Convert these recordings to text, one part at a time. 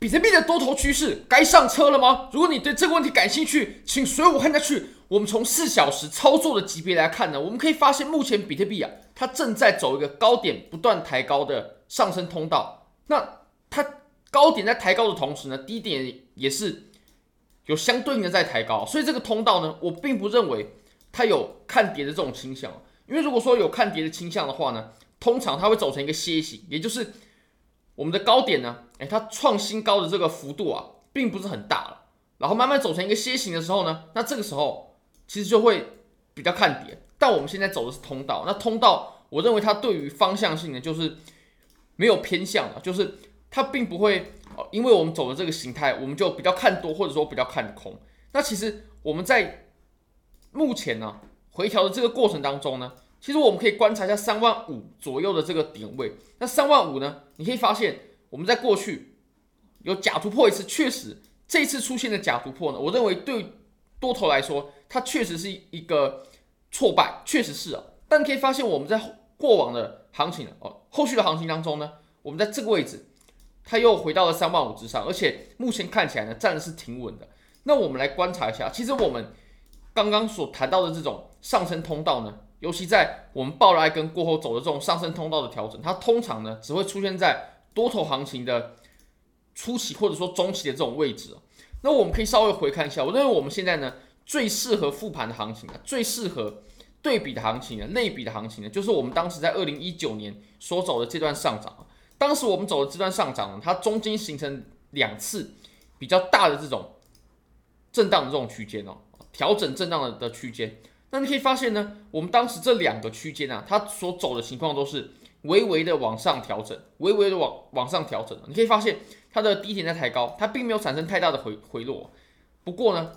比特币的多头趋势该上车了吗？如果你对这个问题感兴趣，请随我看下去。我们从四小时操作的级别来看呢，我们可以发现目前比特币啊，它正在走一个高点不断抬高的上升通道。那它高点在抬高的同时呢，低点也是有相对应的在抬高。所以这个通道呢，我并不认为它有看跌的这种倾向。因为如果说有看跌的倾向的话呢，通常它会走成一个楔形，也就是。我们的高点呢，诶，它创新高的这个幅度啊，并不是很大了。然后慢慢走成一个楔形的时候呢，那这个时候其实就会比较看跌。但我们现在走的是通道，那通道我认为它对于方向性呢，就是没有偏向的，就是它并不会，因为我们走的这个形态，我们就比较看多或者说比较看空。那其实我们在目前呢回调的这个过程当中呢。其实我们可以观察一下三万五左右的这个点位。那三万五呢？你可以发现我们在过去有假突破一次，确实这次出现的假突破呢，我认为对多头来说，它确实是一个挫败，确实是啊。但可以发现我们在过往的行情哦，后续的行情当中呢，我们在这个位置，它又回到了三万五之上，而且目前看起来呢，站的是挺稳的。那我们来观察一下，其实我们刚刚所谈到的这种上升通道呢。尤其在我们爆了一根过后走的这种上升通道的调整，它通常呢只会出现在多头行情的初期或者说中期的这种位置。那我们可以稍微回看一下，我认为我们现在呢最适合复盘的行情啊，最适合对比的行情啊，类比的行情呢，就是我们当时在二零一九年所走的这段上涨。当时我们走的这段上涨呢，它中间形成两次比较大的这种震荡的这种区间哦，调整震荡的的区间。那你可以发现呢，我们当时这两个区间啊，它所走的情况都是微微的往上调整，微微的往往上调整。你可以发现它的低点在抬高，它并没有产生太大的回回落。不过呢，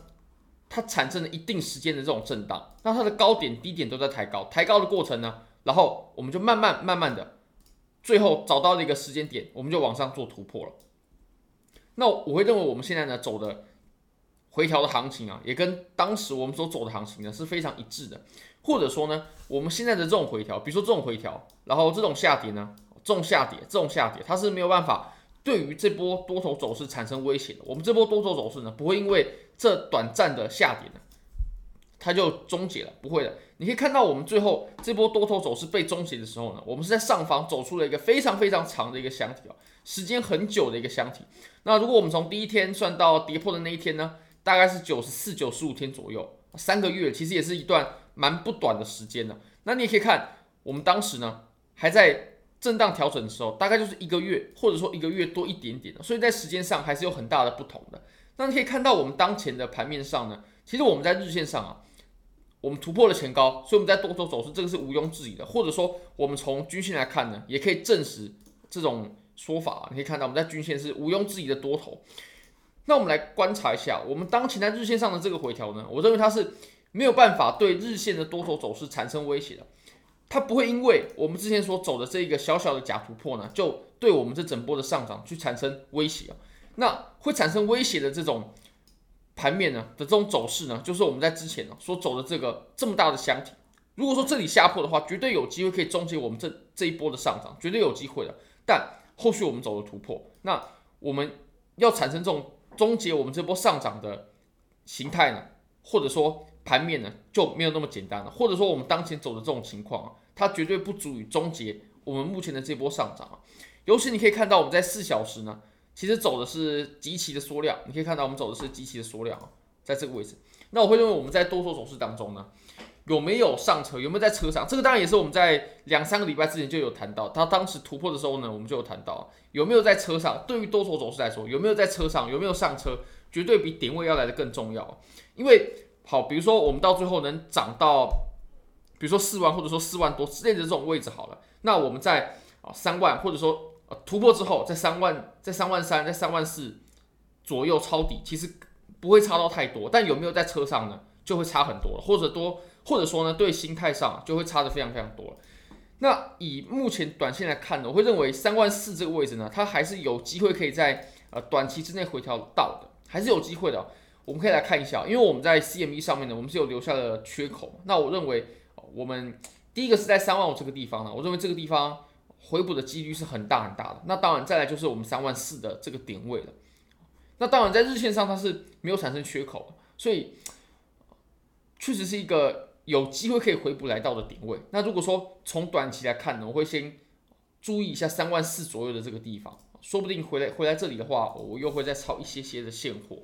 它产生了一定时间的这种震荡，那它的高点低点都在抬高，抬高的过程呢，然后我们就慢慢慢慢的，最后找到了一个时间点，我们就往上做突破了。那我会认为我们现在呢走的。回调的行情啊，也跟当时我们所走的行情呢是非常一致的，或者说呢，我们现在的这种回调，比如说这种回调，然后这种下跌呢，这种下跌，这种下跌，它是没有办法对于这波多头走势产生威胁的。我们这波多头走势呢，不会因为这短暂的下跌呢，它就终结了，不会的。你可以看到，我们最后这波多头走势被终结的时候呢，我们是在上方走出了一个非常非常长的一个箱体啊，时间很久的一个箱体。那如果我们从第一天算到跌破的那一天呢？大概是九十四、九十五天左右，三个月其实也是一段蛮不短的时间的。那你也可以看，我们当时呢还在震荡调整的时候，大概就是一个月，或者说一个月多一点点的，所以在时间上还是有很大的不同的。那你可以看到，我们当前的盘面上呢，其实我们在日线上啊，我们突破了前高，所以我们在多头走势，这个是毋庸置疑的。或者说，我们从均线来看呢，也可以证实这种说法。啊你可以看到，我们在均线是毋庸置疑的多头。那我们来观察一下，我们当前在日线上的这个回调呢，我认为它是没有办法对日线的多头走势产生威胁的，它不会因为我们之前所走的这一个小小的假突破呢，就对我们这整波的上涨去产生威胁啊。那会产生威胁的这种盘面呢的这种走势呢，就是我们在之前呢所走的这个这么大的箱体，如果说这里下破的话，绝对有机会可以终结我们这这一波的上涨，绝对有机会的。但后续我们走的突破，那我们要产生这种。终结我们这波上涨的形态呢，或者说盘面呢，就没有那么简单了。或者说我们当前走的这种情况，它绝对不足以终结我们目前的这波上涨啊。尤其你可以看到我们在四小时呢，其实走的是极其的缩量。你可以看到我们走的是极其的缩量啊，在这个位置。那我会认为我们在多头走势当中呢。有没有上车？有没有在车上？这个当然也是我们在两三个礼拜之前就有谈到。他当时突破的时候呢，我们就有谈到有没有在车上。对于多头走势来说，有没有在车上？有没有上车？绝对比点位要来的更重要。因为好，比如说我们到最后能涨到，比如说四万或者说四万多之类的这种位置好了，那我们在啊三万或者说突破之后，在三万、在三万三、在三万四左右抄底，其实不会差到太多。但有没有在车上呢？就会差很多了，或者多。或者说呢，对心态上就会差的非常非常多。那以目前短线来看呢，我会认为三万四这个位置呢，它还是有机会可以在呃短期之内回调到的，还是有机会的。我们可以来看一下，因为我们在 CME 上面呢，我们是有留下了缺口。那我认为我们第一个是在三万五这个地方呢，我认为这个地方回补的几率是很大很大的。那当然再来就是我们三万四的这个点位了。那当然在日线上它是没有产生缺口，所以确实是一个有机会可以回补来到的点位。那如果说从短期来看呢，我会先注意一下三万四左右的这个地方，说不定回来回来这里的话，我又会再抄一些些的现货。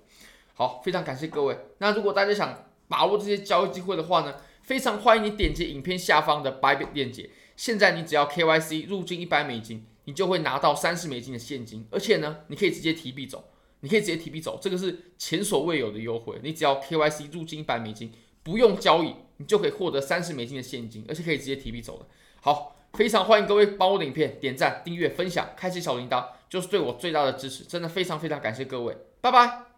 好，非常感谢各位。那如果大家想把握这些交易机会的话呢，非常欢迎你点击影片下方的 Bybit 链接。现在你只要 KYC 入金一百美金，你就会拿到三十美金的现金，而且呢，你可以直接提币走，你可以直接提币走，这个是前所未有的优惠。你只要 KYC 入金一百美金，不用交易，你就可以获得三十美金的现金，而且可以直接提币走的。好，非常欢迎各位帮我的影片点赞、订阅、分享、开启小铃铛，就是对我最大的支持。真的非常非常感谢各位，拜拜。